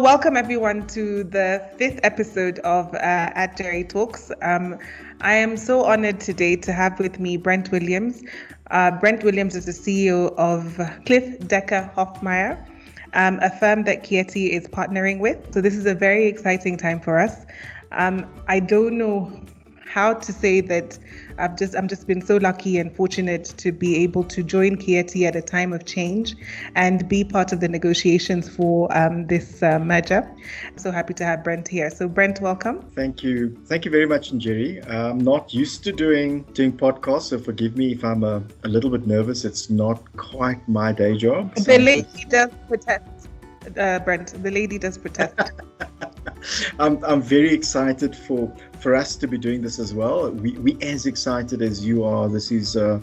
welcome everyone to the fifth episode of uh, At Jerry Talks. Um, I am so honored today to have with me Brent Williams. Uh, Brent Williams is the CEO of Cliffe Dekker Hofmeyr, um, a firm that Kieti is partnering with. So this is a very exciting time for us. Um, I don't know how to say that I've just I'm just been so lucky and fortunate to be able to join Kieti at a time of change and be part of the negotiations for um, this uh, merger. So happy to have Brent here. So Brent, welcome. Thank you, thank you very much, Njeri. I'm not used to doing doing podcasts, so forgive me if I'm a, a little bit nervous. It's not quite my day job. The lady does protest, uh, Brent. The lady does protest. I'm, I'm very excited for for us to be doing this as well. We we as excited as you are. This is a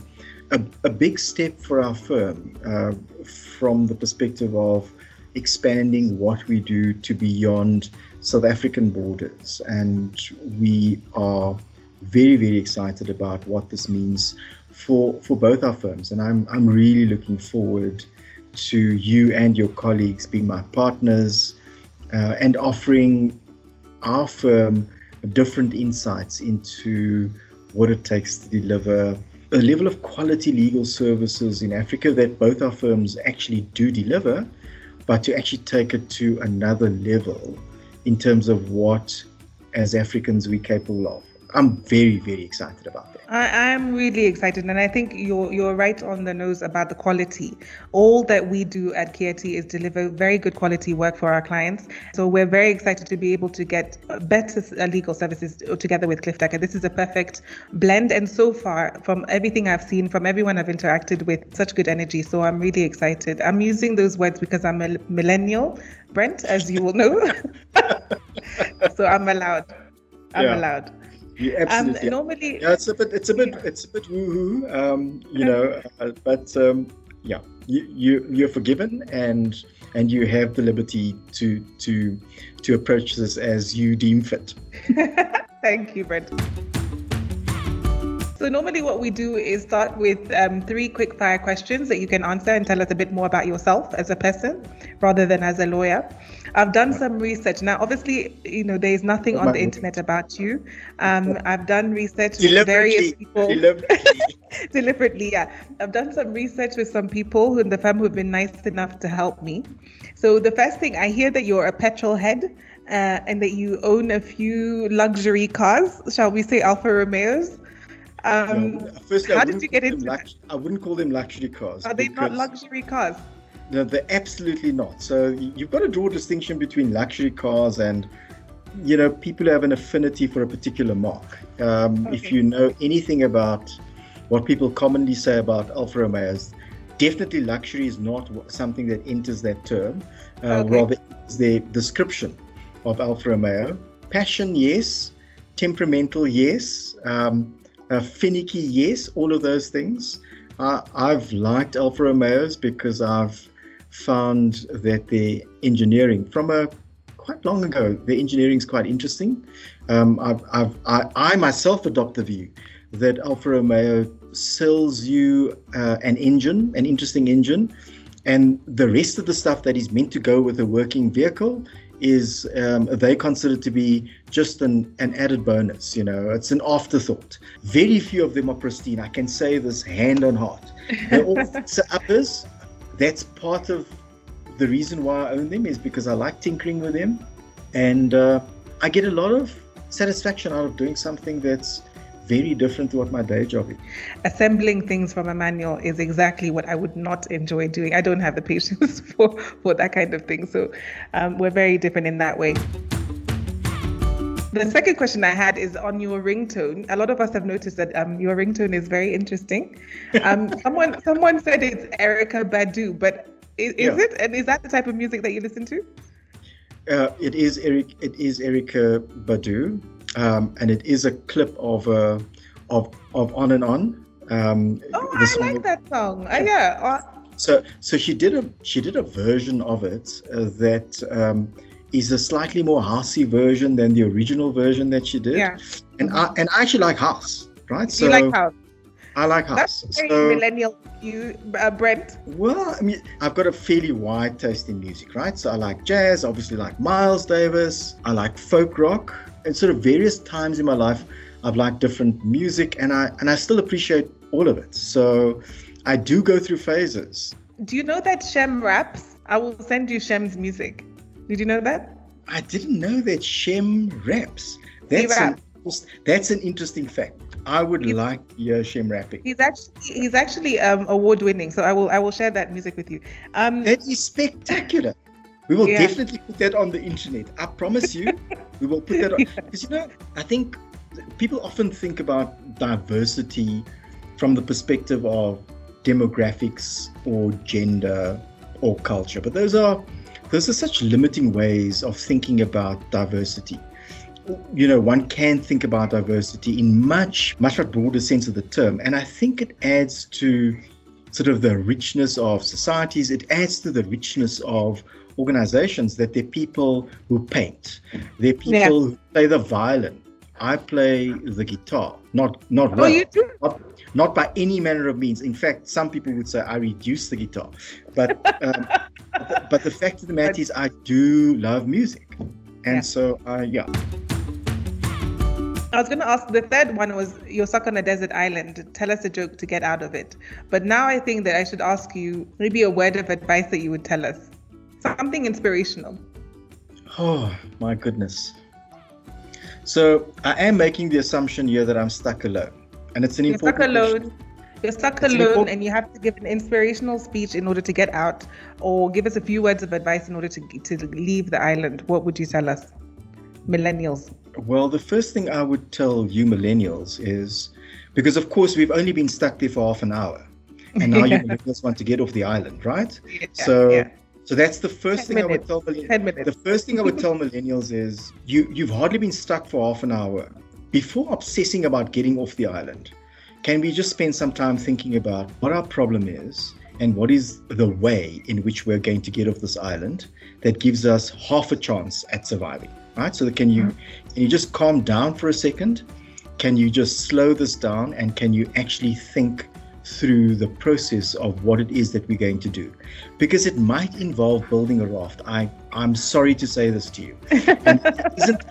a, a big step for our firm uh, from the perspective of expanding what we do to beyond South African borders, and we are very very excited about what this means for for both our firms. And I'm I'm really looking forward to you and your colleagues being my partners uh, and offering our firm different insights into what it takes to deliver a level of quality legal services in Africa that both our firms actually do deliver, but to actually take it to another level in terms of what, as Africans, we're capable of. I'm very, very excited about that. I am really excited, and I think you're you're right on the nose about the quality. All that we do at Kieti is deliver very good quality work for our clients. So we're very excited to be able to get better uh, legal services together with Cliffe Dekker. This is a perfect blend, and so far, from everything I've seen, from everyone I've interacted with, such good energy. So I'm really excited. I'm using those words because I'm a millennial, Brent, as you will know. so I'm allowed. I'm yeah. allowed. You absolutely. Um, normally, yeah, it's a bit, it's a bit, it's a bit woohoo, um, you know, uh, but um, yeah, you, you you're forgiven and and you have the liberty to to to approach this as you deem fit. Thank you, Brent. So normally what we do is start with um, three quick fire questions that you can answer and tell us a bit more about yourself as a person rather than as a lawyer. I've done some research. Now, obviously, you know, there is nothing on the internet about you. Um, I've done research with various people. Deliberately. Deliberately, yeah. I've done some research with some people in the firm who've been nice enough to help me. So the first thing, I hear that you're a petrol head. Uh, and that you own a few luxury cars, shall we say Alfa Romeos? Um, no, firstly, how did you get into lux- I wouldn't call them luxury cars. Are they not luxury cars? No, they're absolutely not. So you've got to draw a distinction between luxury cars and, you know, people who have an affinity for a particular mark. Um, okay. If you know anything about what people commonly say about Alfa Romeos, definitely luxury is not something that enters that term. Uh, okay. Rather, it's the description of Alfa Romeo. Passion, yes. Temperamental, yes. Um, uh, finicky, yes, all of those things. Uh, I've liked Alfa Romeos because I've found that the engineering, from a quite long ago, the engineering is quite interesting. Um, I've, I've, I, I, myself adopt the view that Alfa Romeo sells you uh, an engine, an interesting engine, and the rest of the stuff that is meant to go with a working vehicle is um, they consider to be just an, an added bonus. You know, it's an afterthought. Very few of them are pristine. I can say this hand on heart. They're all uppers. That's part of the reason why I own them is because I like tinkering with them, and uh, I get a lot of satisfaction out of doing something that's very different to what my day job is. Assembling things from a manual is exactly what I would not enjoy doing. I don't have the patience for, for that kind of thing. So um, we're very different in that way. The second question I had is on your ringtone. A lot of us have noticed that um, your ringtone is very interesting. Um, someone someone said it's Erykah Badu, but is, is yeah. it? And is that the type of music that you listen to? Uh, it is Eric. It is Erykah Badu um, and it is a clip of uh, of of On and On. Um, oh, I like that song. Uh, yeah. Uh, so so she did a she did a version of it uh, that um, is a slightly more housey version than the original version that she did. Yeah. And I and I actually like house, right? So you like house. I like house. That's very so, millennial. You, uh, Brent. Well, I mean, I've got a fairly wide taste in music, right? So I like jazz, obviously, like Miles Davis. I like folk rock, and sort of various times in my life, I've liked different music, and I and I still appreciate all of it. So I do go through phases. Do you know that Shem raps? I will send you Shem's music. Did you know that? I didn't know that Shem raps. That's an, that's an interesting fact. I would he's, like to hear Shem rapping. He's actually he's actually um, award winning, so I will I will share that music with you. Um, that is spectacular. We will yeah. definitely put that on the internet. I promise you, we will put that on because you know I think people often think about diversity from the perspective of demographics or gender or culture, but those are those are such limiting ways of thinking about diversity you know, one can think about diversity in much, much broader sense of the term. And I think it adds to sort of the richness of societies. It adds to the richness of organizations that they're people who paint. They're people yeah. who play the violin. I play the guitar. Not not well. Oh, you do? Not, not by any manner of means. In fact, some people would say I reduce the guitar. But um, but, the, but, the, fact of the matter is I do love music. And yeah. so uh, yeah. I was going to ask the third one was you're stuck on a desert island. Tell us a joke to get out of it. But now I think that I should ask you maybe a word of advice that you would tell us. Something inspirational. Oh, my goodness. So I am making the assumption here that I'm stuck alone. And it's an you're important stuck alone. Question. You're stuck it's alone and you have to give an inspirational speech in order to get out or give us a few words of advice in order to to leave the island. What would you tell us? Millennials. Well, the first thing I would tell you millennials is because, of course, we've only been stuck there for half an hour, and now you millennials want to get off the island, right? Yeah, so, yeah. So that's the first thing minutes. I would tell millennials. The first thing I would tell millennials is you you've hardly been stuck for half an hour. Before obsessing about getting off the island, can we just spend some time thinking about what our problem is and what is the way in which we're going to get off this island that gives us half a chance at surviving? right? So can you mm-hmm. can you just calm down for a second? Can you just slow this down and can you actually think through the process of what it is that we're going to do? Because it might involve building a raft. I I'm sorry to say this to you. And there, isn't,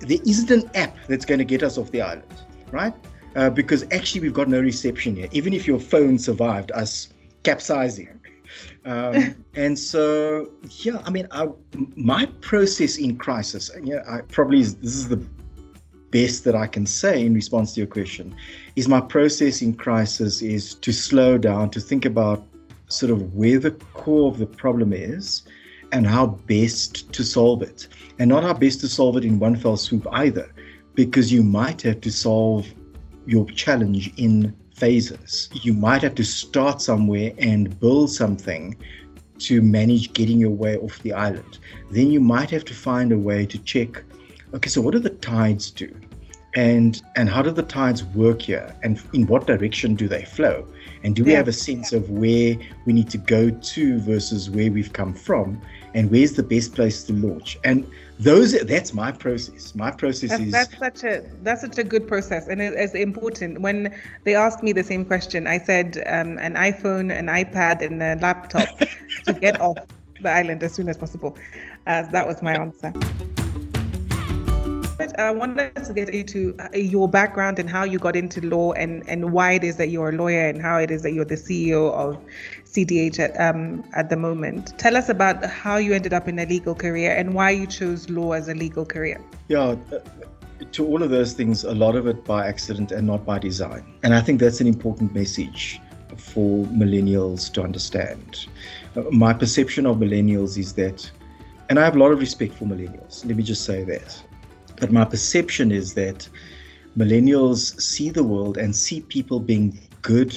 there isn't an app that's going to get us off the island, right? Uh, because actually we've got no reception here. Even if your phone survived us capsizing, um, and so, yeah, I mean, I, my process in crisis, yeah, I probably this is the best that I can say in response to your question, is my process in crisis is to slow down, to think about sort of where the core of the problem is and how best to solve it. And not how best to solve it in one fell swoop either, because you might have to solve your challenge in phases. You might have to start somewhere and build something to manage getting your way off the island. Then you might have to find a way to check okay, so what do the tides do? And and how do the tides work here? And in what direction do they flow? And do we yeah. have a sense of where we need to go to versus where we've come from? And where's the best place to launch? And those that's my process my process that's, is that's such a that's such a good process and it, it's important when they asked me the same question i said um, an iphone an ipad and a laptop to get off the island as soon as possible uh, that was my answer I wanted to get into uh, your background and how you got into law and, and why it is that you're a lawyer and how it is that you're the CEO of CDH at, um, at the moment. Tell us about how you ended up in a legal career and why you chose law as a legal career. Yeah, uh, to all of those things, a lot of it by accident and not by design. And I think that's an important message for millennials to understand. Uh, my perception of millennials is that, and I have a lot of respect for millennials, let me just say that but my perception is that millennials see the world and see people being good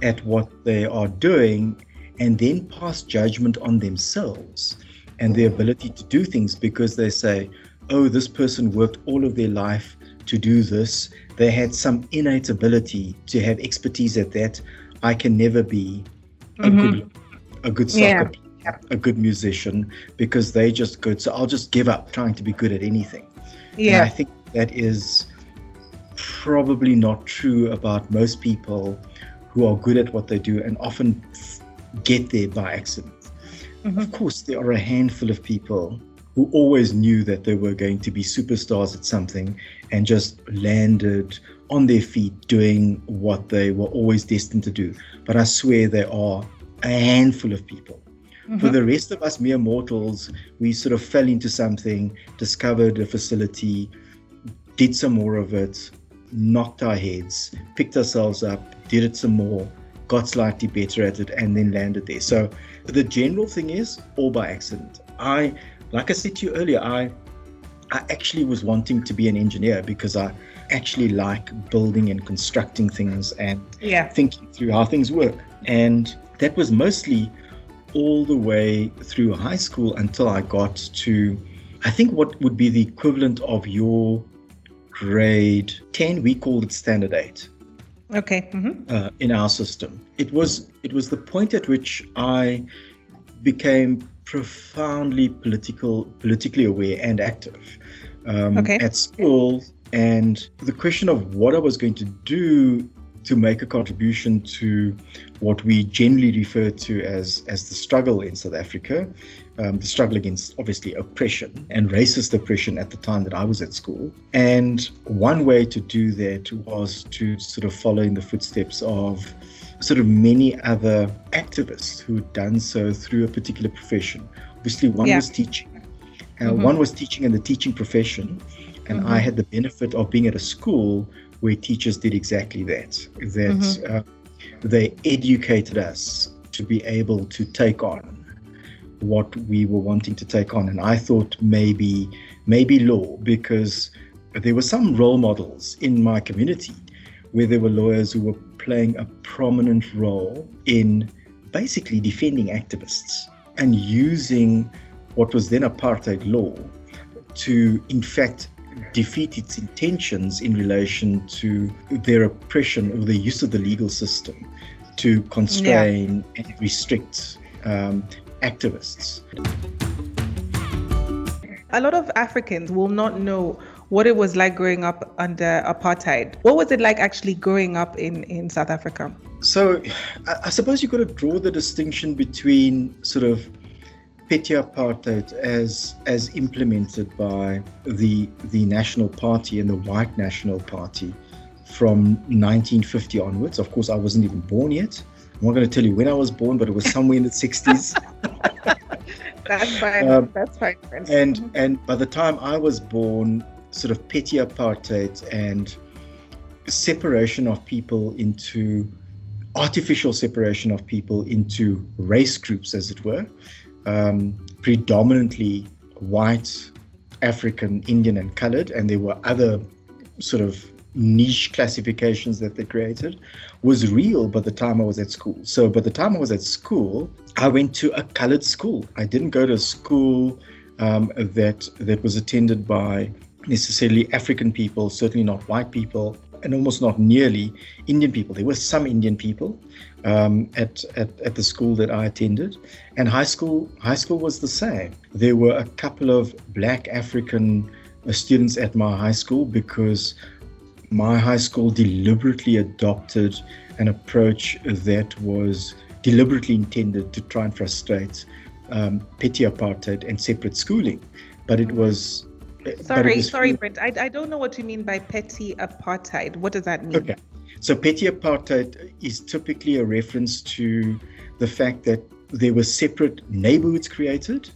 at what they are doing and then pass judgment on themselves and their ability to do things because they say, oh, this person worked all of their life to do this. They had some innate ability to have expertise at that. I can never be a mm-hmm. good a good soccer yeah. a good musician because they just good. So I'll just give up trying to be good at anything. Yeah. And I think that is probably not true about most people who are good at what they do and often get there by accident. Mm-hmm. Of course, there are a handful of people who always knew that they were going to be superstars at something and just landed on their feet doing what they were always destined to do. But I swear there are a handful of people. Mm-hmm. For the rest of us mere mortals, we sort of fell into something, discovered a facility, did some more of it, knocked our heads, picked ourselves up, did it some more, got slightly better at it, and then landed there. So the general thing is all by accident. I, like I said to you earlier, I, I actually was wanting to be an engineer because I actually like building and constructing things and yeah. thinking through how things work. And that was mostly all the way through high school until I got to, I think, what would be the equivalent of your grade 10. We called it standard 8. Okay. Mm-hmm. Uh, in our system, it was it was the point at which I became profoundly political, politically aware and active um, okay. at school. And the question of what I was going to do to make a contribution to what we generally refer to as as the struggle in South Africa, um, the struggle against obviously oppression and racist oppression at the time that I was at school. And one way to do that was to sort of follow in the footsteps of sort of many other activists who had done so through a particular profession. Obviously, one yeah. was teaching. Uh, mm-hmm. One was teaching in the teaching profession, and mm-hmm. I had the benefit of being at a school where teachers did exactly that. That mm-hmm. uh, they educated us to be able to take on what we were wanting to take on. And I thought maybe maybe law because there were some role models in my community where there were lawyers who were playing a prominent role in basically defending activists and using what was then apartheid law to in fact defeat its intentions in relation to their oppression or the use of the legal system to constrain yeah. and restrict um, activists. A lot of Africans will not know what it was like growing up under apartheid. What was it like actually growing up in, in South Africa? So, I suppose you've got to draw the distinction between sort of petty apartheid as as implemented by the the National Party and the White National Party from 1950 onwards. Of course, I wasn't even born yet. I'm not going to tell you when I was born, but it was somewhere in the 60s. That's fine. Um, That's fine. And and by the time I was born, sort of petty apartheid and separation of people into artificial separation of people into race groups, as it were, um, predominantly white, African, Indian, and colored, and there were other sort of niche classifications that they created was real by the time I was at school. So by the time I was at school, I went to a colored school. I didn't go to a school um, that that was attended by necessarily African people, certainly not white people, and almost not nearly Indian people. There were some Indian people um, at, at at the school that I attended, and high school high school was the same. There were a couple of Black African uh, students at my high school because my high school deliberately adopted an approach that was deliberately intended to try and frustrate um, petty apartheid and separate schooling. But it was. Sorry, sorry, Brent. I, I don't know what you mean by petty apartheid. What does that mean? Okay. So, petty apartheid is typically a reference to the fact that there were separate neighborhoods created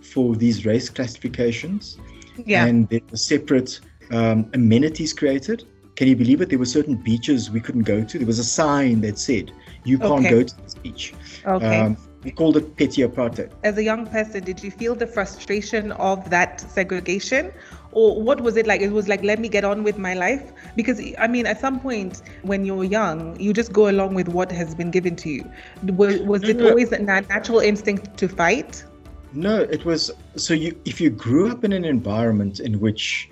for these race classifications. Yeah. And there were separate um, amenities created. Can you believe it? There were certain beaches we couldn't go to. There was a sign that said, "You can't okay. go to this beach." Okay. Um, we called it petty apartheid. As a young person, did you feel the frustration of that segregation? Or what was it like? It was like, let me get on with my life. Because, I mean, at some point when you're young, you just go along with what has been given to you. Was, was it always a natural instinct to fight? No, it was. So, you, if you grew up in an environment in which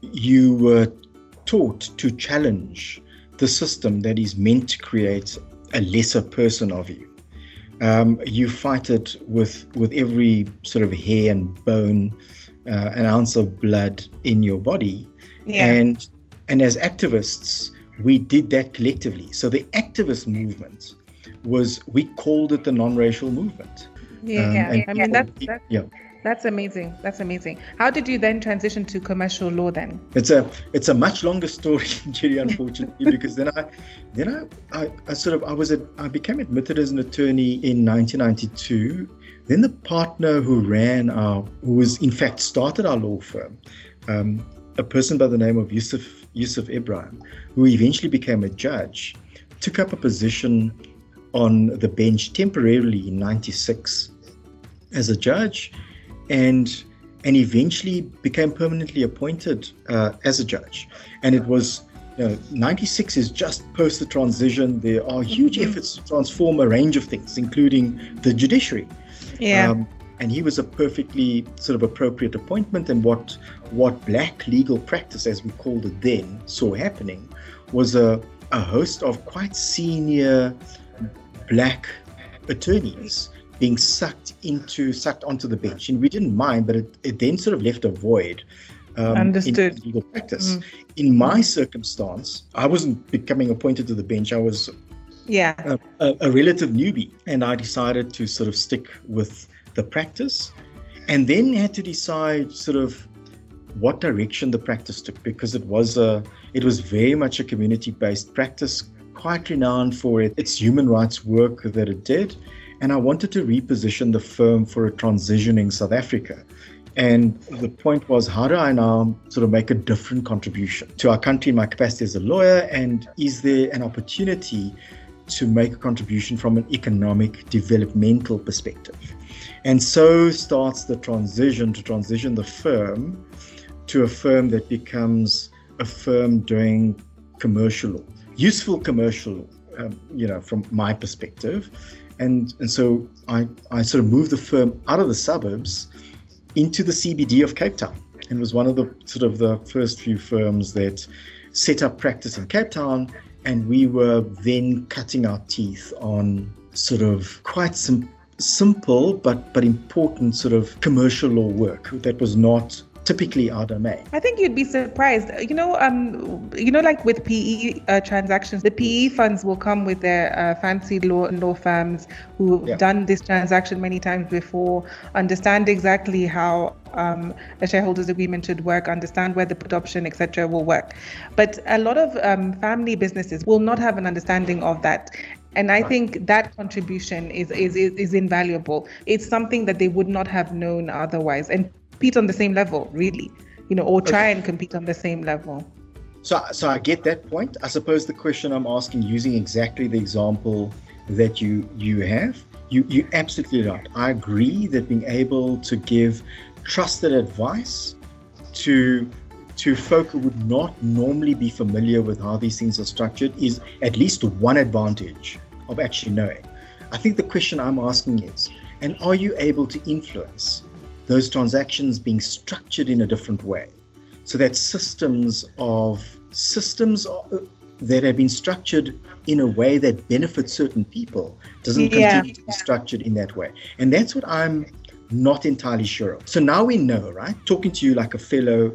you were taught to challenge the system that is meant to create a lesser person of you. Um, you fight it with with every sort of hair and bone, uh, an ounce of blood in your body, yeah. and and as activists, we did that collectively. So the activist movement was we called it the non-racial movement. Yeah, um, yeah. I mean that's, that's yeah. That's amazing. That's amazing. How did you then transition to commercial law then? It's a it's a much longer story, Judy, unfortunately, because then I then I, I, I, sort of I was a, I became admitted as an attorney in 1992. Then the partner who ran our who was in fact started our law firm, um, a person by the name of Yusuf Yusuf Ibrahim, who eventually became a judge, took up a position on the bench temporarily in 96 as a judge and and eventually became permanently appointed uh, as a judge. And it was you know, 96 is just post the transition. There are huge mm-hmm. efforts to transform a range of things, including the judiciary. Yeah. Um, and he was a perfectly sort of appropriate appointment. And what what black legal practice, as we called it then, saw happening was a, a host of quite senior black attorneys being sucked into sucked onto the bench and we didn't mind but it, it then sort of left a void um, Understood. in legal practice mm. in my circumstance i wasn't becoming appointed to the bench i was yeah a, a, a relative newbie and i decided to sort of stick with the practice and then had to decide sort of what direction the practice took because it was a it was very much a community based practice quite renowned for it, its human rights work that it did. And I wanted to reposition the firm for a transitioning South Africa. And the point was, how do I now sort of make a different contribution to our country in my capacity as a lawyer? And is there an opportunity to make a contribution from an economic developmental perspective? And so starts the transition to transition the firm to a firm that becomes a firm doing commercial law useful commercial, um, you know, from my perspective. And, and so I, I sort of moved the firm out of the suburbs into the CBD of Cape Town and was one of the sort of the first few firms that set up practice in Cape Town. And we were then cutting our teeth on sort of quite some simple but but important sort of commercial law work that was not typically our domain. I think you'd be surprised. You know, um, you know, like with PE uh, transactions, the PE funds will come with their uh, fancy law law firms who've yeah. done this transaction many times before, understand exactly how um, a shareholders agreement should work, understand where the put option, etc., will work. But a lot of um, family businesses will not have an understanding of that. And I think that contribution is, is, is invaluable. It's something that they would not have known otherwise. And compete on the same level, really, you know, or try okay. and compete on the same level. So, so I get that point. I suppose the question I'm asking, using exactly the example that you you have, you you absolutely right. I agree that being able to give trusted advice to to folk who would not normally be familiar with how these things are structured is at least one advantage of actually knowing. I think the question I'm asking is, and are you able to influence those transactions being structured in a different way. So that systems of systems uh, that have been structured in a way that benefits certain people doesn't yeah. continue to be structured in that way. And that's what i'm not entirely sure of. So now we know right? Talking to you like a fellow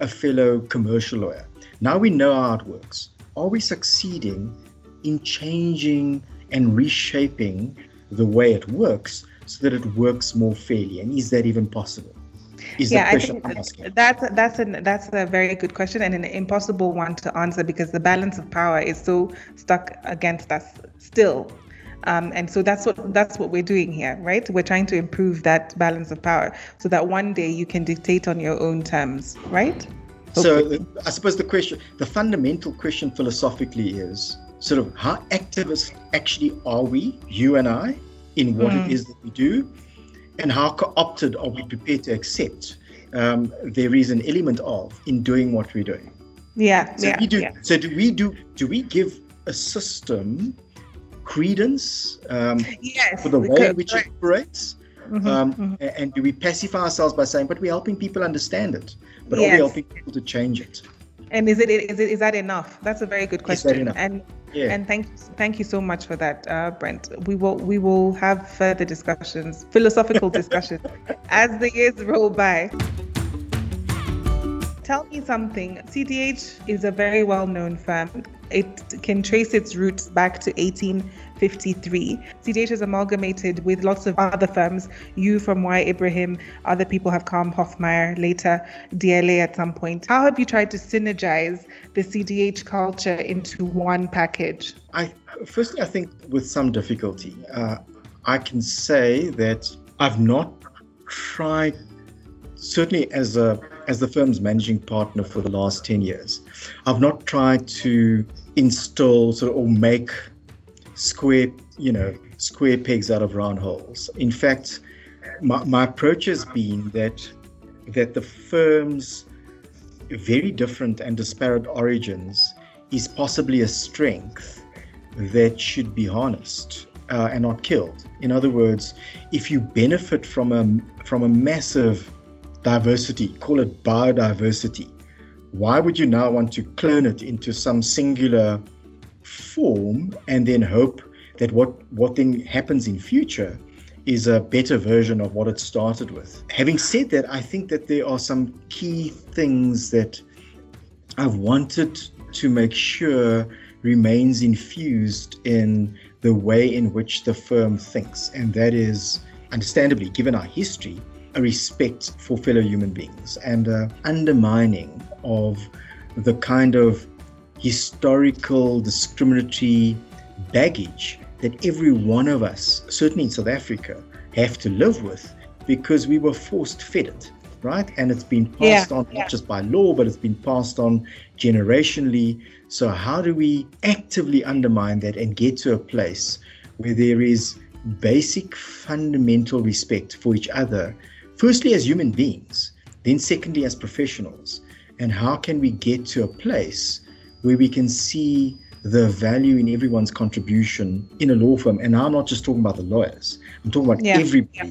a fellow commercial lawyer. Now we know how it works. Are we succeeding in changing and reshaping the way it works so that it works more fairly? And is that even possible? Is yeah, I think that's that's an that's a very good question and an impossible one to answer because the balance of power is so stuck against us still. Um, and so that's what that's what we're doing here, right? We're trying to improve that balance of power so that one day you can dictate on your own terms, right? So I suppose the question, the fundamental question philosophically is sort of how activist actually are we, you and I, in what mm. it is that we do and how co-opted are we prepared to accept um, there is an element of in doing what we're doing yeah so yeah, we do yeah. so do we do do we give a system credence um, yes, for the way in which it operates mm-hmm, um, mm-hmm. and do we pacify ourselves by saying but we're helping people understand it but yes. are we helping people to change it and is it is it is that enough that's a very good question and yeah. And thank thank you so much for that, uh, Brent. We will we will have further discussions, philosophical discussions, as the years roll by. Tell me something. CDH is a very well known firm. It can trace its roots back to 1853. CDH is amalgamated with lots of other firms. You from Y Ibrahim, other people have come, Hofmeyr, later DLA at some point. How have you tried to synergize the CDH culture into one package? I firstly, I think with some difficulty. Uh, I can say that I've not tried, certainly as a as the firm's managing partner for the last 10 years, I've not tried to install sort of, or make square, you know, square pegs out of round holes. In fact, my, my approach has been that that the firm's very different and disparate origins is possibly a strength that should be harnessed uh, and not killed. In other words, if you benefit from a from a massive diversity, call it biodiversity. Why would you now want to clone it into some singular form and then hope that what, what then happens in future is a better version of what it started with? Having said that, I think that there are some key things that I've wanted to make sure remains infused in the way in which the firm thinks, and that is understandably, given our history, a respect for fellow human beings and a undermining of the kind of historical discriminatory baggage that every one of us, certainly in South Africa, have to live with because we were forced fed it, right? And it's been passed yeah, on yeah. not just by law, but it's been passed on generationally. So, how do we actively undermine that and get to a place where there is basic fundamental respect for each other firstly as human beings, then secondly as professionals. And how can we get to a place where we can see the value in everyone's contribution in a law firm? And I'm not just talking about the lawyers, I'm talking about yeah. everybody yeah.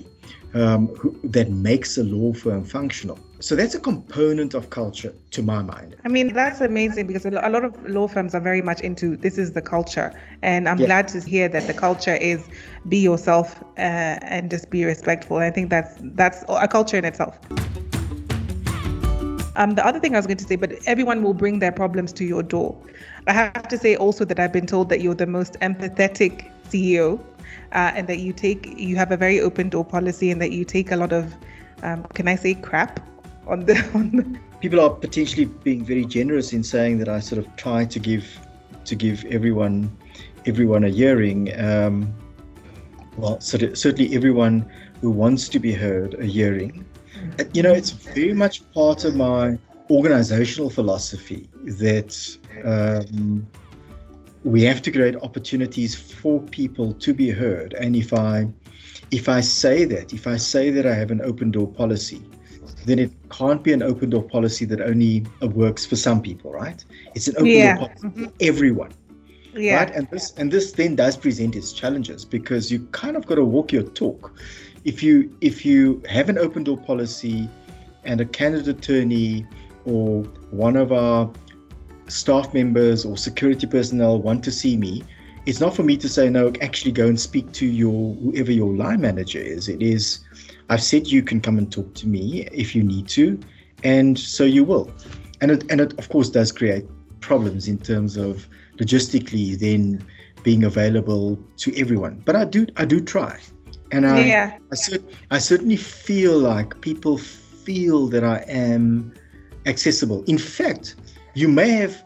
Um, who, that makes a law firm functional. So that's a component of culture to my mind. I mean, that's amazing because a lot of law firms are very much into this is the culture. And I'm yeah. glad to hear that the culture is be yourself uh, and just be respectful. I think that's that's a culture in itself. Um, the other thing I was going to say, but everyone will bring their problems to your door. I have to say also that I've been told that you're the most empathetic CEO, uh, and that you take you have a very open door policy, and that you take a lot of, um, can I say, crap on the, on the people are potentially being very generous in saying that I sort of try to give to give everyone everyone a hearing. Um, well, certainly everyone who wants to be heard a hearing. You know, it's very much part of my organizational philosophy that um, we have to create opportunities for people to be heard. And if I if I say that, if I say that I have an open door policy, then it can't be an open door policy that only works for some people, right? It's an open yeah. door policy mm-hmm. for everyone. Yeah. Right. And this and this then does present its challenges because you kind of got to walk your talk. If you if you have an open door policy and a candidate attorney or one of our staff members or security personnel want to see me, it's not for me to say no, actually go and speak to your whoever your line manager is. It is I've said you can come and talk to me if you need to, and so you will. And it, and it of course does create problems in terms of logistically then being available to everyone. But I do I do try, and I yeah. I, cer- I certainly feel like people feel that I am accessible. In fact, you may have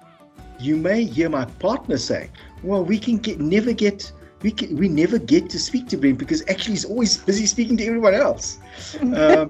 you may hear my partner say, "Well, we can get never get." We can, we never get to speak to Brent because actually he's always busy speaking to everyone else. Um,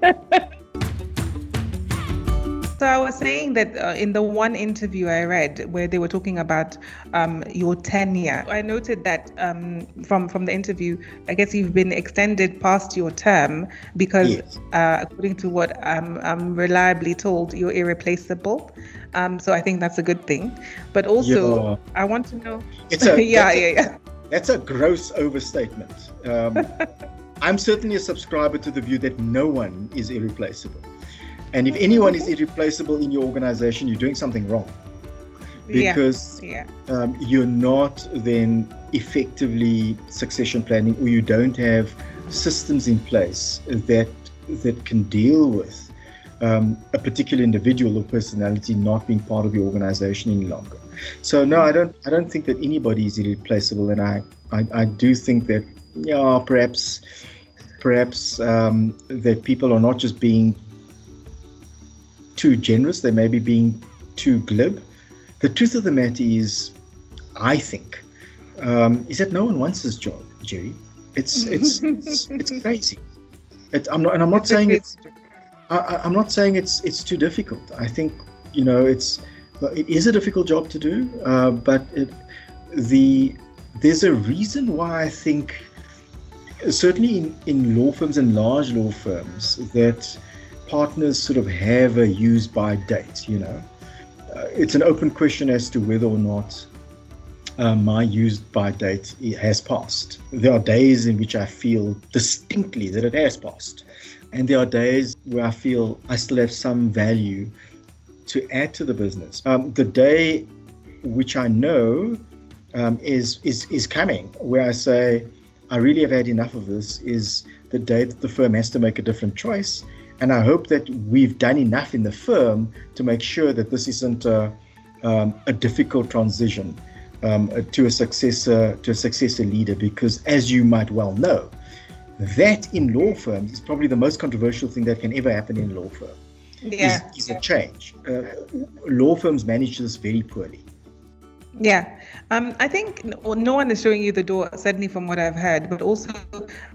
so I was saying that uh, in the one interview I read where they were talking about um, your tenure, I noted that um, from from the interview, I guess you've been extended past your term because, yes. uh, according to what I'm, I'm reliably told, you're irreplaceable. Um, so I think that's a good thing. But also, yeah. I want to know. It's a, yeah, yeah, yeah that's a gross overstatement. Um, I'm certainly a subscriber to the view that no one is irreplaceable. And if anyone is irreplaceable in your organization, you're doing something wrong. Because yeah. Yeah. Um, you're not then effectively succession planning or you don't have systems in place that that can deal with um, a particular individual or personality not being part of your organization any longer. So no, I don't. I don't think that anybody is irreplaceable, and I, I, I do think that yeah, perhaps, perhaps um, that people are not just being too generous; they may be being too glib. The truth of the matter is, I think, um, is that no one wants this job, Jerry. It's it's it's, it's crazy. It, I'm not, and I'm not saying it's. I, am not saying it's it's too difficult. I think you know it's it is a difficult job to do, uh, but it, the there's a reason why I think certainly in, in law firms and large law firms that partners sort of have a use by date. You know, uh, it's an open question as to whether or not uh, my used by date has passed. There are days in which I feel distinctly that it has passed. And there are days where I feel I still have some value to add to the business. Um, the day which I know um, is, is, is coming, where I say, I really have had enough of this, is the day that the firm has to make a different choice. And I hope that we've done enough in the firm to make sure that this isn't a, um, a difficult transition um, to a successor to a successor leader because as you might well know that in law firms is probably the most controversial thing that can ever happen in law firm yeah. is, is a change uh, law firms manage this very poorly yeah, um, I think no one is showing you the door, certainly from what I've heard. But also,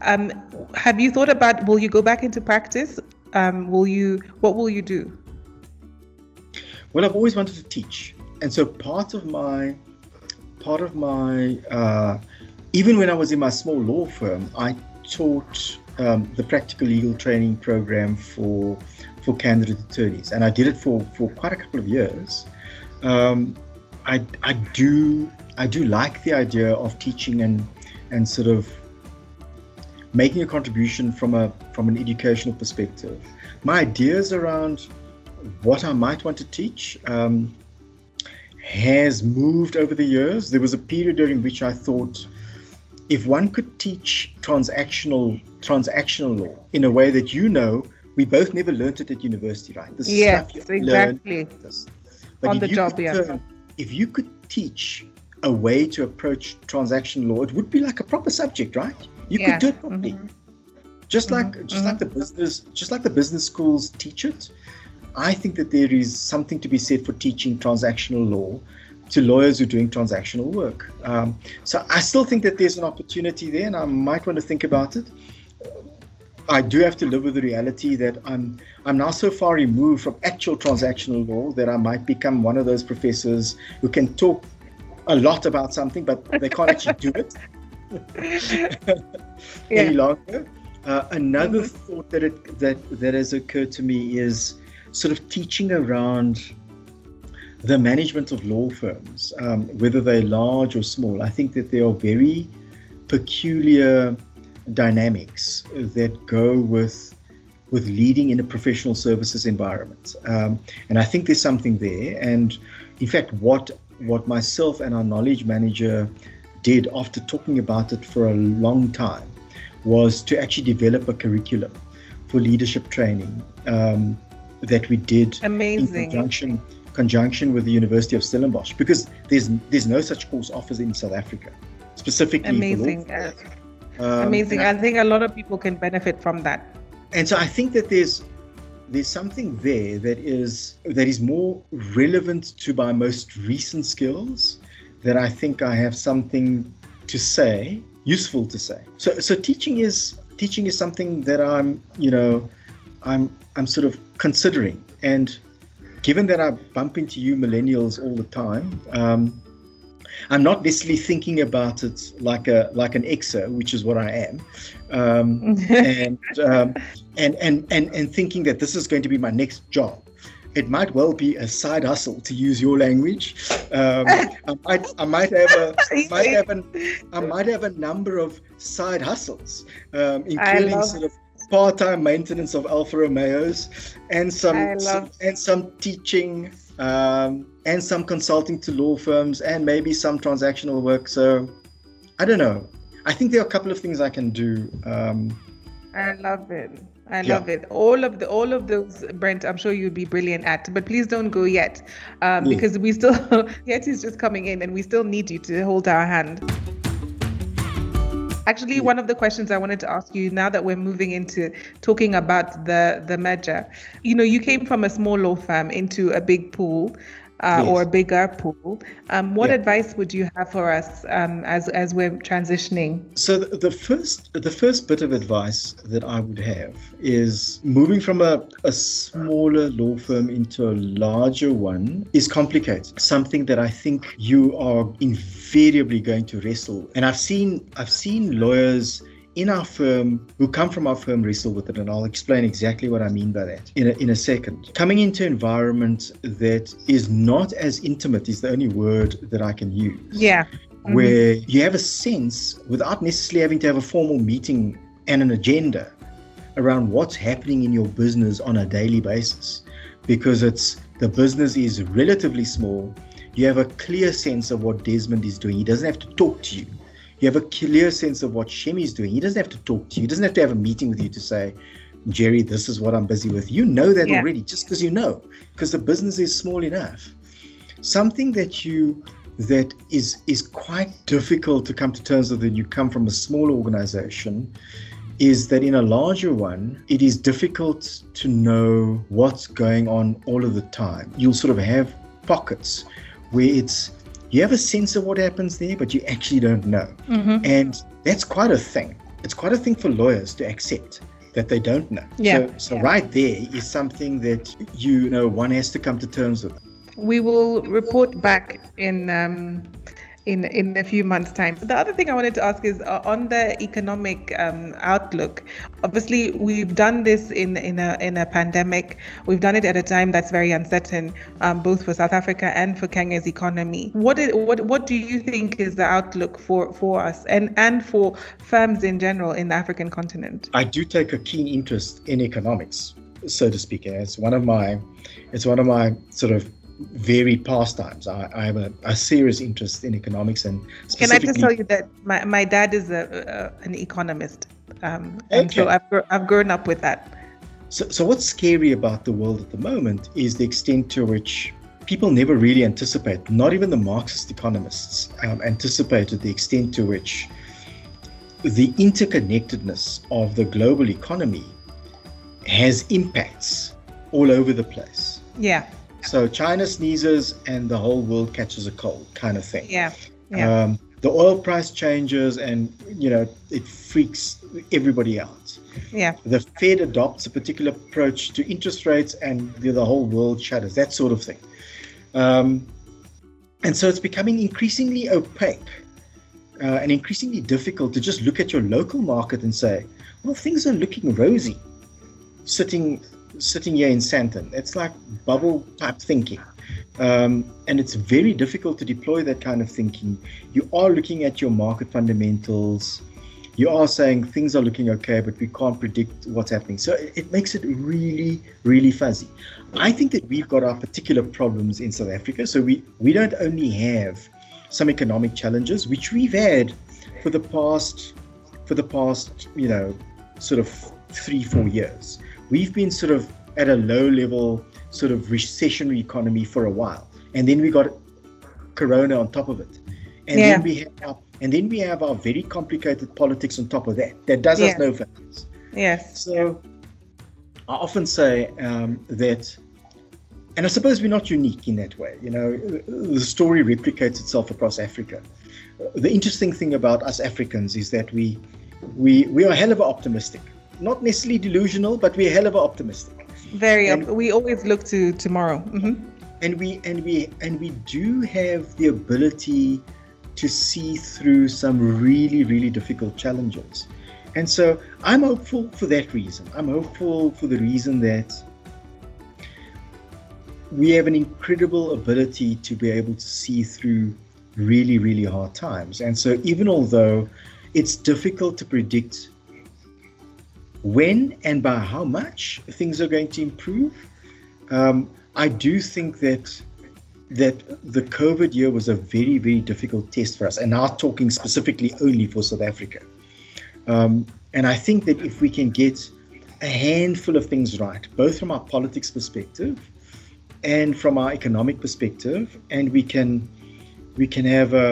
um, have you thought about will you go back into practice? Um, will you? What will you do? Well, I've always wanted to teach, and so part of my part of my, uh, even when I was in my small law firm, I taught um, the practical legal training program for for candidate attorneys, and I did it for for quite a couple of years. Um, I I do I do like the idea of teaching and and sort of making a contribution from a from an educational perspective. My ideas around what I might want to teach. Um, has moved over the years. There was a period during which I thought if one could teach transactional transactional law in a way that you know we both never learned it at university, right? This yes, exactly. On the job, yeah. If you could teach a way to approach transaction law, it would be like a proper subject, right? You yeah. could do it properly. Mm-hmm. Just like mm-hmm. just mm-hmm. like the business just like the business schools teach it, I think that there is something to be said for teaching transactional law to lawyers who are doing transactional work. Um, so I still think that there's an opportunity there, and I might want to think about it. I do have to live with the reality that I'm I'm now so far removed from actual transactional law that I might become one of those professors who can talk a lot about something, but they can't actually do it any longer. Uh, another mm-hmm. thought that it, that that has occurred to me is sort of teaching around the management of law firms, um, whether they're large or small. I think that there are very peculiar dynamics that go with with leading in a professional services environment. Um, and I think there's something there. And in fact, what what myself and our knowledge manager did after talking about it for a long time was to actually develop a curriculum for leadership training um, that we did Amazing. in conjunction conjunction with the University of Stellenbosch because there's there's no such course offered in South Africa specifically. Amazing, um, amazing. I, I think a lot of people can benefit from that. And so I think that there's there's something there that is that is more relevant to my most recent skills that I think I have something to say, useful to say. So so teaching is teaching is something that I'm, you know, I'm I'm sort of considering. And given that I bump into you millennials all the time, um, I'm not necessarily thinking about it like a like an exo, which is what I am, um, and, um, and and and and thinking that this is going to be my next job. It might well be a side hustle, to use your language. Um, I might I might have a might have an, I might have a number of side hustles, um, including sort of part-time maintenance of Alfa Romeos and some, some and some teaching um, and some consulting to law firms and maybe some transactional work. So I don't know. I think there are a couple of things I can do. Um, I love it. I love it. All of the all of those, Brent. I'm sure you'd be brilliant at. But please don't go yet, um, yeah. because we still yet is just coming in, and we still need you to hold our hand. Actually, one of the questions I wanted to ask you now that we're moving into talking about the the merger, you know, you came from a small law firm into a big pool uh, yes. or a bigger pool. Um, what yeah. advice would you have for us um, as as we're transitioning? So the, the, first the first bit of advice that I would have is moving from a, a smaller law firm into a larger one is complicated. Something that I think you are invariably going to wrestle. And I've seen I've seen lawyers in our firm who come from our firm wrestle with it, and I'll explain exactly what I mean by that in a, in a second. Coming into an environment that is not as intimate is the only word that I can use. Yeah. Mm-hmm. Where you have a sense, without necessarily having to have a formal meeting and an agenda, around what's happening in your business on a daily basis, because it's the business is relatively small. You have a clear sense of what Desmond is doing. He doesn't have to talk to you you have a clear sense of what Shemi's doing. He doesn't have to talk to you. He doesn't have to have a meeting with you to say, Jerry, this is what I'm busy with. You know that yeah. already, just because you know, because the business is small enough. Something that you that is is quite difficult to come to terms with when you come from a small organization is that in a larger one, it is difficult to know what's going on all of the time. You'll sort of have pockets where it's you have a sense of what happens there, but you actually don't know. Mm-hmm. And that's quite a thing. It's quite a thing for lawyers to accept that they don't know. Yeah. So, so yeah. right there is something that you know one has to come to terms with. We will report back in um, in in a few months' time. The other thing I wanted to ask is uh, on the economic um, outlook. Obviously, we've done this in in a in a pandemic. We've done it at a time that's very uncertain, um, both for South Africa and for Kenya's economy. What is what what do you think is the outlook for for us and and for firms in general in the African continent? I do take a keen interest in economics, so to speak. It's one of my it's one of my sort of varied pastimes. I, I have a, a, serious interest in economics and Can I just tell you that my, my dad is a, a an economist, um, and so I've, I've grown up with that. So, so what's scary about the world at the moment is the extent to which people never really anticipate, not even the Marxist economists um, anticipated the extent to which the interconnectedness of the global economy has impacts all over the place. Yeah. So China sneezes and the whole world catches a cold, kind of thing. Yeah. yeah. Um, the oil price changes and you know it freaks everybody out. Yeah. The Fed adopts a particular approach to interest rates and the, the whole world shudders. That sort of thing. Um, and so it's becoming increasingly opaque uh, and increasingly difficult to just look at your local market and say, well, things are looking rosy, sitting sitting here in Sandton. It's like bubble type thinking. Um, and it's very difficult to deploy that kind of thinking. You are looking at your market fundamentals. You are saying things are looking okay, but we can't predict what's happening. So it, it makes it really, really fuzzy. I think that we've got our particular problems in South Africa. So we, we don't only have some economic challenges, which we've had for the past for the past, you know, sort of three, four years we've been sort of at a low level sort of recessionary economy for a while. And then we got corona on top of it. And yeah. then we have our, and then we have our very complicated politics on top of that. That does yeah. us no favors. Yes. So i often say um, that and i suppose we're not unique in that way you know the story replicates itself across africa. The interesting thing about us africans is that we we we are hell of optimistic not necessarily delusional, but we're hell of a optimistic. Very. And, we always look to tomorrow. Mm-hmm. And we and we and we do have the ability to see through some really really difficult challenges. And so I'm hopeful for that reason. I'm hopeful for the reason that we have an incredible ability to be able to see through really, really hard times. And so, even although it's difficult to predict when and by how much things are going to improve. Um, I do think that that the COVID year was a very, very difficult test for us, and now talking specifically only for South Africa. Um, And I think that if we can get a handful of things right, both from our politics perspective and from our economic perspective, and we can we can have a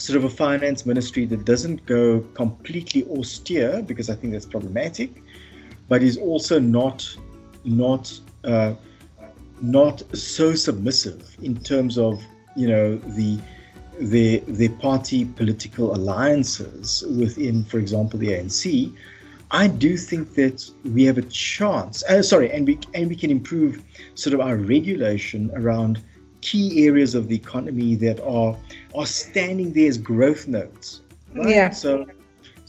sort of a finance ministry that doesn't go completely austere because I think that's problematic, but is also not not uh, not so submissive in terms of you know the the the party political alliances within, for example, the ANC. I do think that we have a chance. Uh, sorry, and we and we can improve sort of our regulation around key areas of the economy that are are standing there as growth nodes. Right? Yeah. So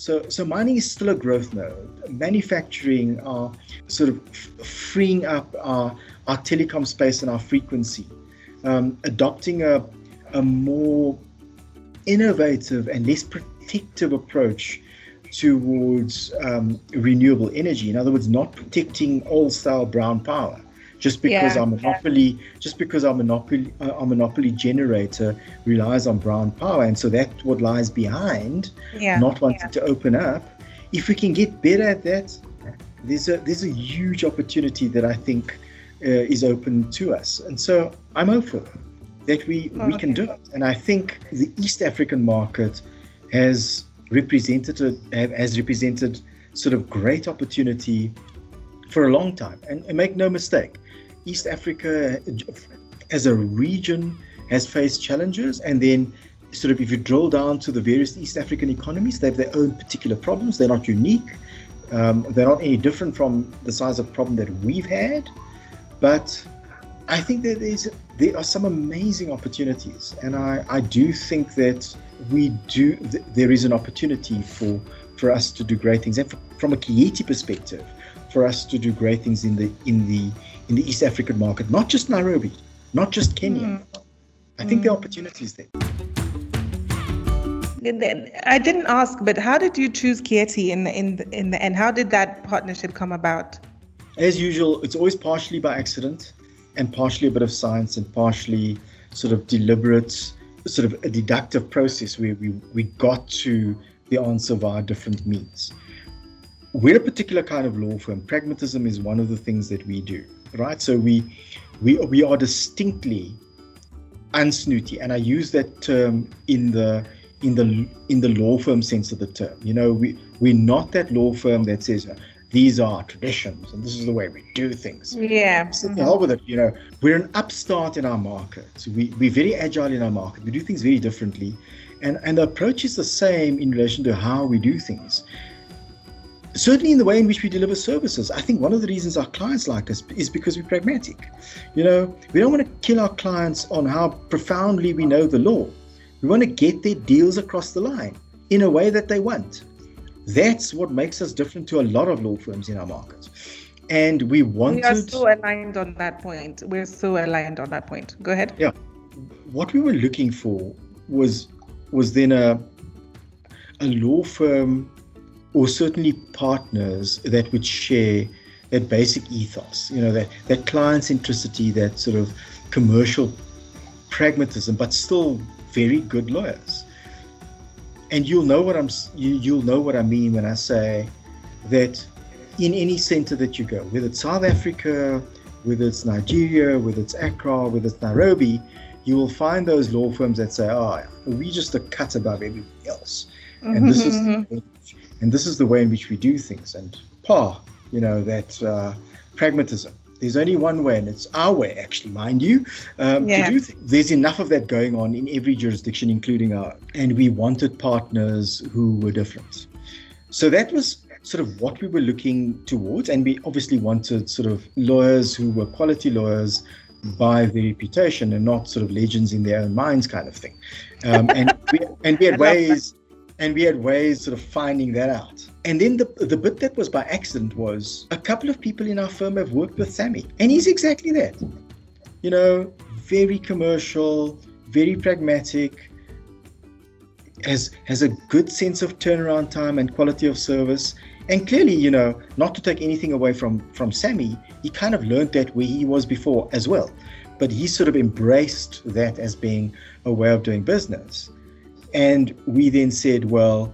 so, so mining is still a growth node. Manufacturing are sort of f- freeing up our, our telecom space and our frequency, um, adopting a, a more innovative and less protective approach towards um, renewable energy. In other words, not protecting old style brown power just because yeah. our monopoly just because our monopoly uh, our monopoly generator relies on brown power and so that's what lies behind yeah. not wanting yeah. to open up if we can get better at that there's a there's a huge opportunity that i think uh, is open to us and so i'm hopeful that we oh, we can do it and i think the east african market has represented has represented sort of great opportunity for a long time. And, and, make no mistake, East Africa as a region has faced challenges, and then sort of if you drill down to the various East African economies, they have their own particular problems. They're not unique. Um, they're not any different from the size of problem that we've had, but I think that there's there are some amazing opportunities, and I, I do think that we do th- there is an opportunity for for us to do great things, and from a Kieti perspective, for us to do great things in the in the in the East African market, not just Nairobi, not just Kenya. Mm. I think mm. the opportunity is there. I didn't ask, but how did you choose Kieti in the, in the, in the end? How did that partnership come about? As usual, it's always partially by accident, and partially a bit of science, and partially sort of deliberate, sort of a deductive process where we we got to the answer via different means. We're a particular kind of law firm. Pragmatism is one of the things that we do right? So we we we are distinctly unsnooty, and I use that term in the in the in the law firm sense of the term. You know, we we're not that law firm that says uh, these are traditions and this is the way we do things. Yeah. So the hell with it. You know, we're an upstart in our market. We we're very agile in our market. We do things very differently. And and the approach is the same in relation to how we do things certainly in the way in which we deliver services. I think one of the reasons our clients like us is because we're pragmatic. You know, we don't want to kill our clients on how profoundly we know the law. We want to get their deals across the line in a way that they want. That's what makes us different to a lot of law firms in our market. And we wanted. We are so aligned on that point. We're so aligned on that point. Go ahead. Yeah. What we were looking for was was then a a law firm or certainly partners that would share that basic ethos, you know, that, that client centricity, that sort of commercial pragmatism, but still very good lawyers. And you'll know what I'm you, you'll know what I mean when I say that in any center that you go, whether it's South Africa, whether it's Nigeria, whether it's Accra, whether it's Nairobi, you will find those law firms that say, "Oh, we just a cut above everything else," and this is mm-hmm and this is the way in which we do things. And pa, you know, that uh, pragmatism. There's only one way, and it's our way, actually, mind you, um, yeah. to do things. There's enough of that going on in every jurisdiction, including our. And we wanted partners who were different. So that was sort of what we were looking towards, and we obviously wanted sort of lawyers who were quality lawyers by their reputation and not sort of legends in their own minds kind of thing. Um, and we, and we had ways and we had ways sort of finding that out. And then the, the bit that was by accident was a couple of people in our firm have worked with Sammy, and he's exactly that. You know, very commercial, very pragmatic, has has a good sense of turnaround time and quality of service. And clearly, you know, not to take anything away from from Sammy, he kind of learned that where he was before as well. But he sort of embraced that as being a way of doing business. And we then said, well,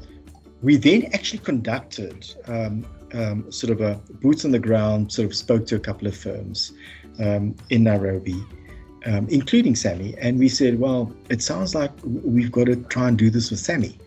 we then actually conducted um, um, sort of a boots on the ground, sort of spoke to a couple of firms um, in Nairobi, um, including Sammy, and we said, well, it sounds like we've got to try and do this with Sammy.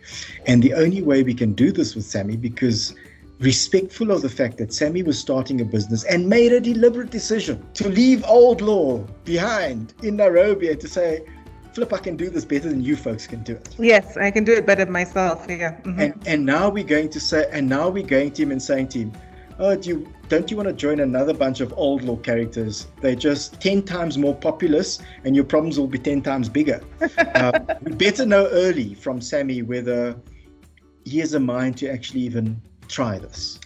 And the only way we can do this with Sammy, because respectful of the fact that Sammy was starting a business and made a deliberate decision to leave old law behind in Nairobi and to say, Flip, I can do this better than you folks can do it. Yes, I can do it better myself. Yeah. Mm-hmm. And and now we're going to say, and now we're going to him and saying to him, oh, do you don't you want to join another bunch of old law characters? They're just ten times more populous, and your problems will be ten times bigger. uh, we better know early from Sammy whether he has a mind to actually even try this.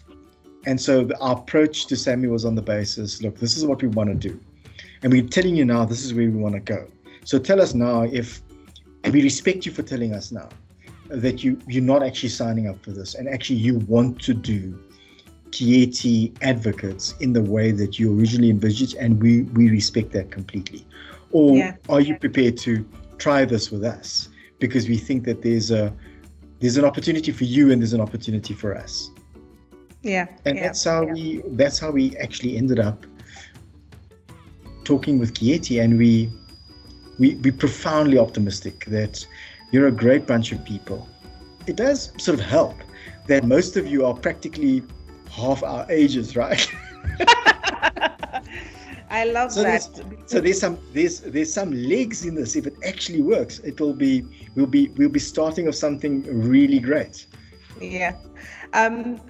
And so our approach to Sammy was on the basis, look, this is what we want to do, and we're telling you now, this is where we want to go. So tell us now if we respect you for telling us now that you you're not actually signing up for this and actually you want to do Kieti advocates in the way that you originally envisaged and we we respect that completely or yeah. are you prepared to try this with us because we think that there's a there's an opportunity for you and there's an opportunity for us yeah and yeah, that's how yeah. we that's how we actually ended up talking with Kieti and we we, we're profoundly optimistic that you're a great bunch of people. It does sort of help that most of you are practically half our ages, right? I love so that. There's, so there's some there's there's some legs in this. If it actually works, it will be we'll be we'll be starting of something really great. Yeah. Um,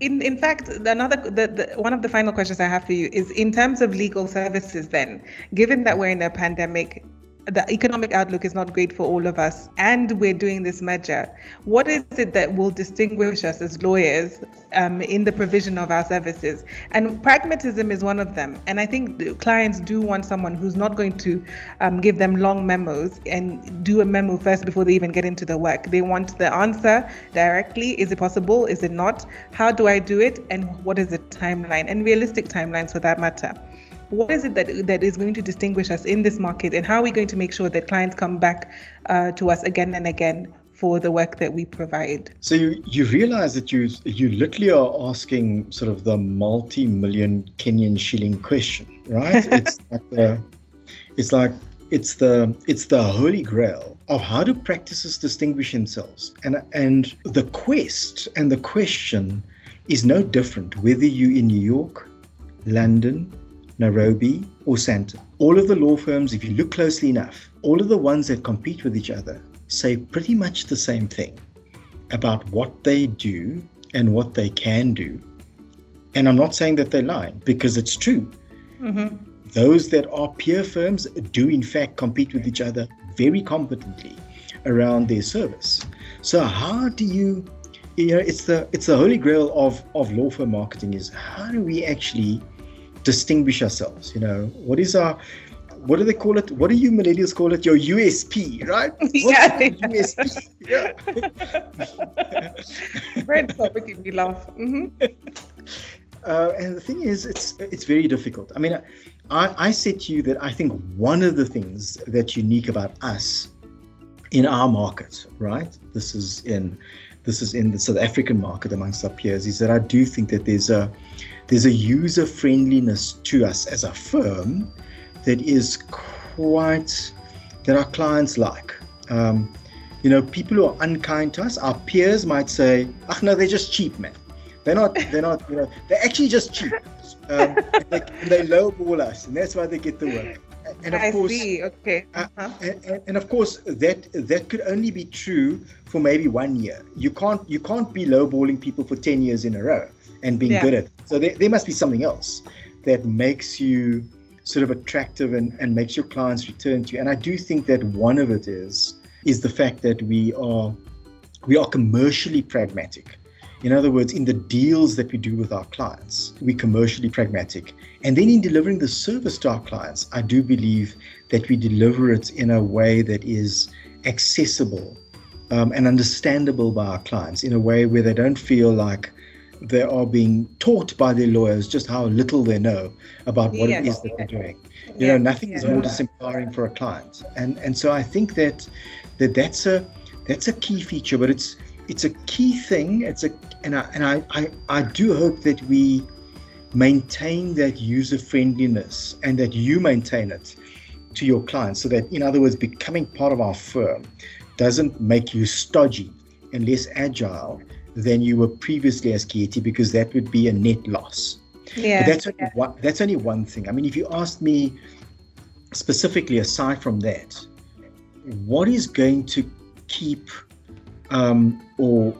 in in fact another the, the, one of the final questions i have for you is in terms of legal services then given that we're in a pandemic the economic outlook is not great for all of us and we're doing this merger what is it that will distinguish us as lawyers um, in the provision of our services? And pragmatism is one of them. And i think clients do want someone who's not going to um, give them long memos and do a memo first before they even get into the work. They want the answer directly. Is it possible? Is it not? How do i do it? And what is the timeline and realistic timelines for that matter what is it that that is going to distinguish us in this market and how are we going to make sure that clients come back uh, to us again and again for the work that we provide? So you you realize that you you literally are asking sort of the multi-million kenyan shilling question right? It's like the it's like it's the it's the holy grail of how do practices distinguish themselves. And and the quest and the question is no different whether you in new york london Nairobi, or Sandton. All of the law firms, if you look closely enough, all of the ones that compete with each other say pretty much the same thing about what they do and what they can do. And I'm not saying that they're lying because it's true. Mm-hmm. Those that are peer firms do, in fact, compete with each other very competently around their service. So, how do you you know it's the it's the holy grail of of law firm marketing is how do we actually distinguish ourselves? You know, what is our what do they call it? What do you millennials call it? Your USP, right? yeah. USP? Yeah. Red topic we love. Mm-hmm. Uh, and the thing is, it's it's very difficult. I mean, I, I said to you that I think one of the things that's unique about us in our market, right? This is in this is in the South African market amongst our peers, is that I do think that there's a there's a user friendliness to us as a firm that is quite that our clients like. Um, you know, people who are unkind to us, our peers might say, "Ah, no, they're just cheap, man. They're not. They're not. You know, they're actually just cheap. Um, they, they lowball us, and that's why they get the work." And of I course, see. Okay. Uh, uh-huh. Uh, and, and, of course, that that could only be true for maybe one year. You can't you can't be lowballing people for ten years in a row and being yeah. good at it. So there, there must be something else that makes you sort of attractive and, and makes your clients return to you. And I do think that one of it is is the fact that we are we are commercially pragmatic. In other words, in the deals that we do with our clients, we're commercially pragmatic. And then in delivering the service to our clients, I do believe that we deliver it in a way that is accessible um, and understandable by our clients in a way where they don't feel like they are being taught by their lawyers just how little they know about what yes. it is that they're doing. You yeah. know, nothing is more disempowering for a client, and and so I think that that that's a that's a key feature. But it's it's a key thing. It's a and I and I, I, I do hope that we maintain that user friendliness and that you maintain it to your clients so that in other words becoming part of our firm doesn't make you stodgy and less agile than you were previously as Kieti because that would be a net loss. Yeah. But that's only yeah. one, that's only one thing. I mean, if you asked me specifically aside from that, what is going to keep um, or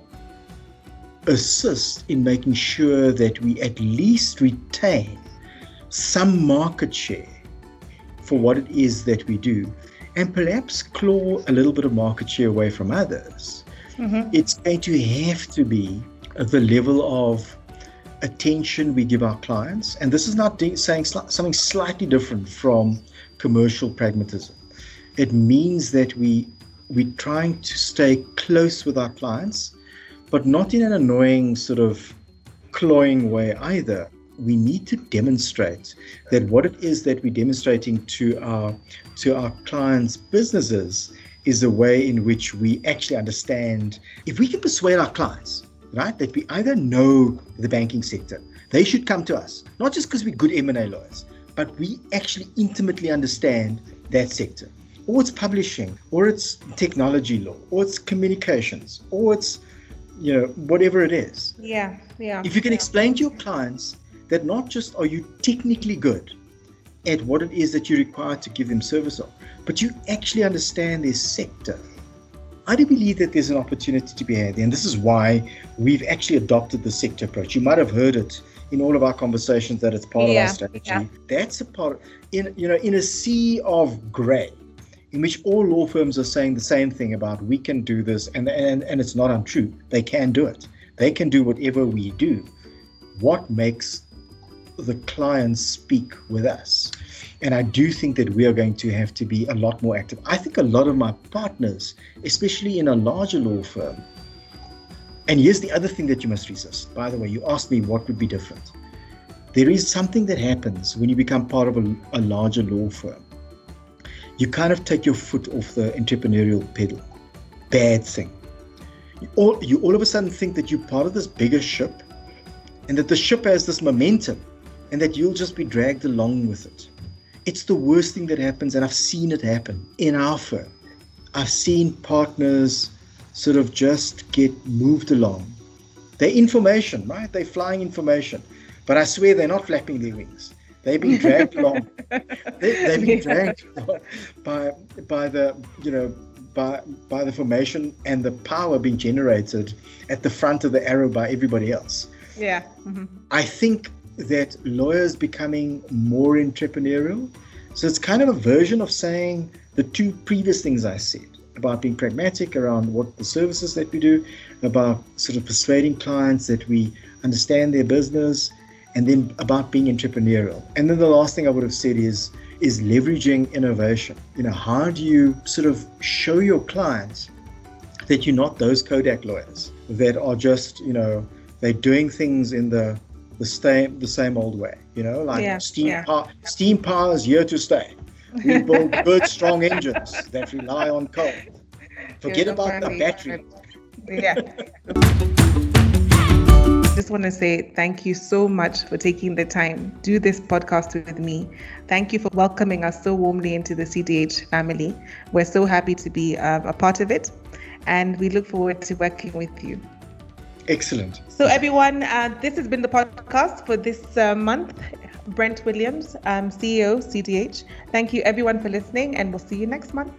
assist in making sure that we at least retain some market share for what it is that we do and perhaps claw a little bit of market share away from others. Mm-hmm. It's going to have to be the level of attention we give our clients. And this is not de- saying something slightly different from commercial pragmatism. It means that we we're trying to stay close with our clients, but not in an annoying sort of cloying way either. We need to demonstrate that what it is that we're demonstrating to our to our clients' businesses is a way in which we actually understand. If we can persuade our clients, right, that we either know the banking sector, they should come to us, not just because we're good M&A lawyers, but we actually intimately understand that sector or it's publishing, or it's technology law, or it's communications, or it's you know whatever it is. Yeah, yeah. If you can yeah. explain to your clients that not just are you technically good at what it is that you require to give them service of, but you actually understand their sector. I do believe that there's an opportunity to be had and this is why we've actually adopted the sector approach. You might have heard it in all of our conversations that it's part yeah, of our strategy. Yeah. That's a part in you know in a sea of grey in which all law firms are saying the same thing about we can do this and, and, and it's not untrue. They can do it. They can do whatever we do. What makes the clients speak with us? And I do think that we are going to have to be a lot more active. I think a lot of my partners, especially in a larger law firm, and here's the other thing that you must resist. By the way, you asked me what would be different. There is something that happens when you become part of a, a larger law firm you kind of take your foot off the entrepreneurial pedal. Bad thing. You all, you all of a sudden think that you're part of this bigger ship and that the ship has this momentum and that you'll just be dragged along with it. It's the worst thing that happens, and I've seen it happen in our firm. I've seen partners sort of just get moved along. They're information, right? They're flying information. But I swear they're not flapping their wings. They've been dragged along. They, have been dragged by by the you know by by the formation and the power being generated at the front of the arrow by everybody else. Yeah. Mm-hmm. I think that lawyers becoming more entrepreneurial. So it's kind of a version of saying the two previous things I said about being pragmatic around what the services that we do, about sort of persuading clients that we understand their business, and then about being entrepreneurial. And then the last thing I would have said is is leveraging innovation. You know, how do you sort of show your clients that you're not those Kodak lawyers that are just, you know, they're doing things in the the same the same old way, you know, like yeah, steam yeah. power steam power is here to stay. We build good strong engines that rely on coal. Forget about the battery. Yeah. just want to say thank you so much for taking the time do this podcast with me. Thank you for welcoming us so warmly into the CDH family. We're so happy to be uh, a part of it, and we look forward to working with you. Excellent. So, everyone, uh, this has been the podcast for this uh, month. Brent Williams, um, CEO, CDH. Thank you, everyone, for listening, and we'll see you next month.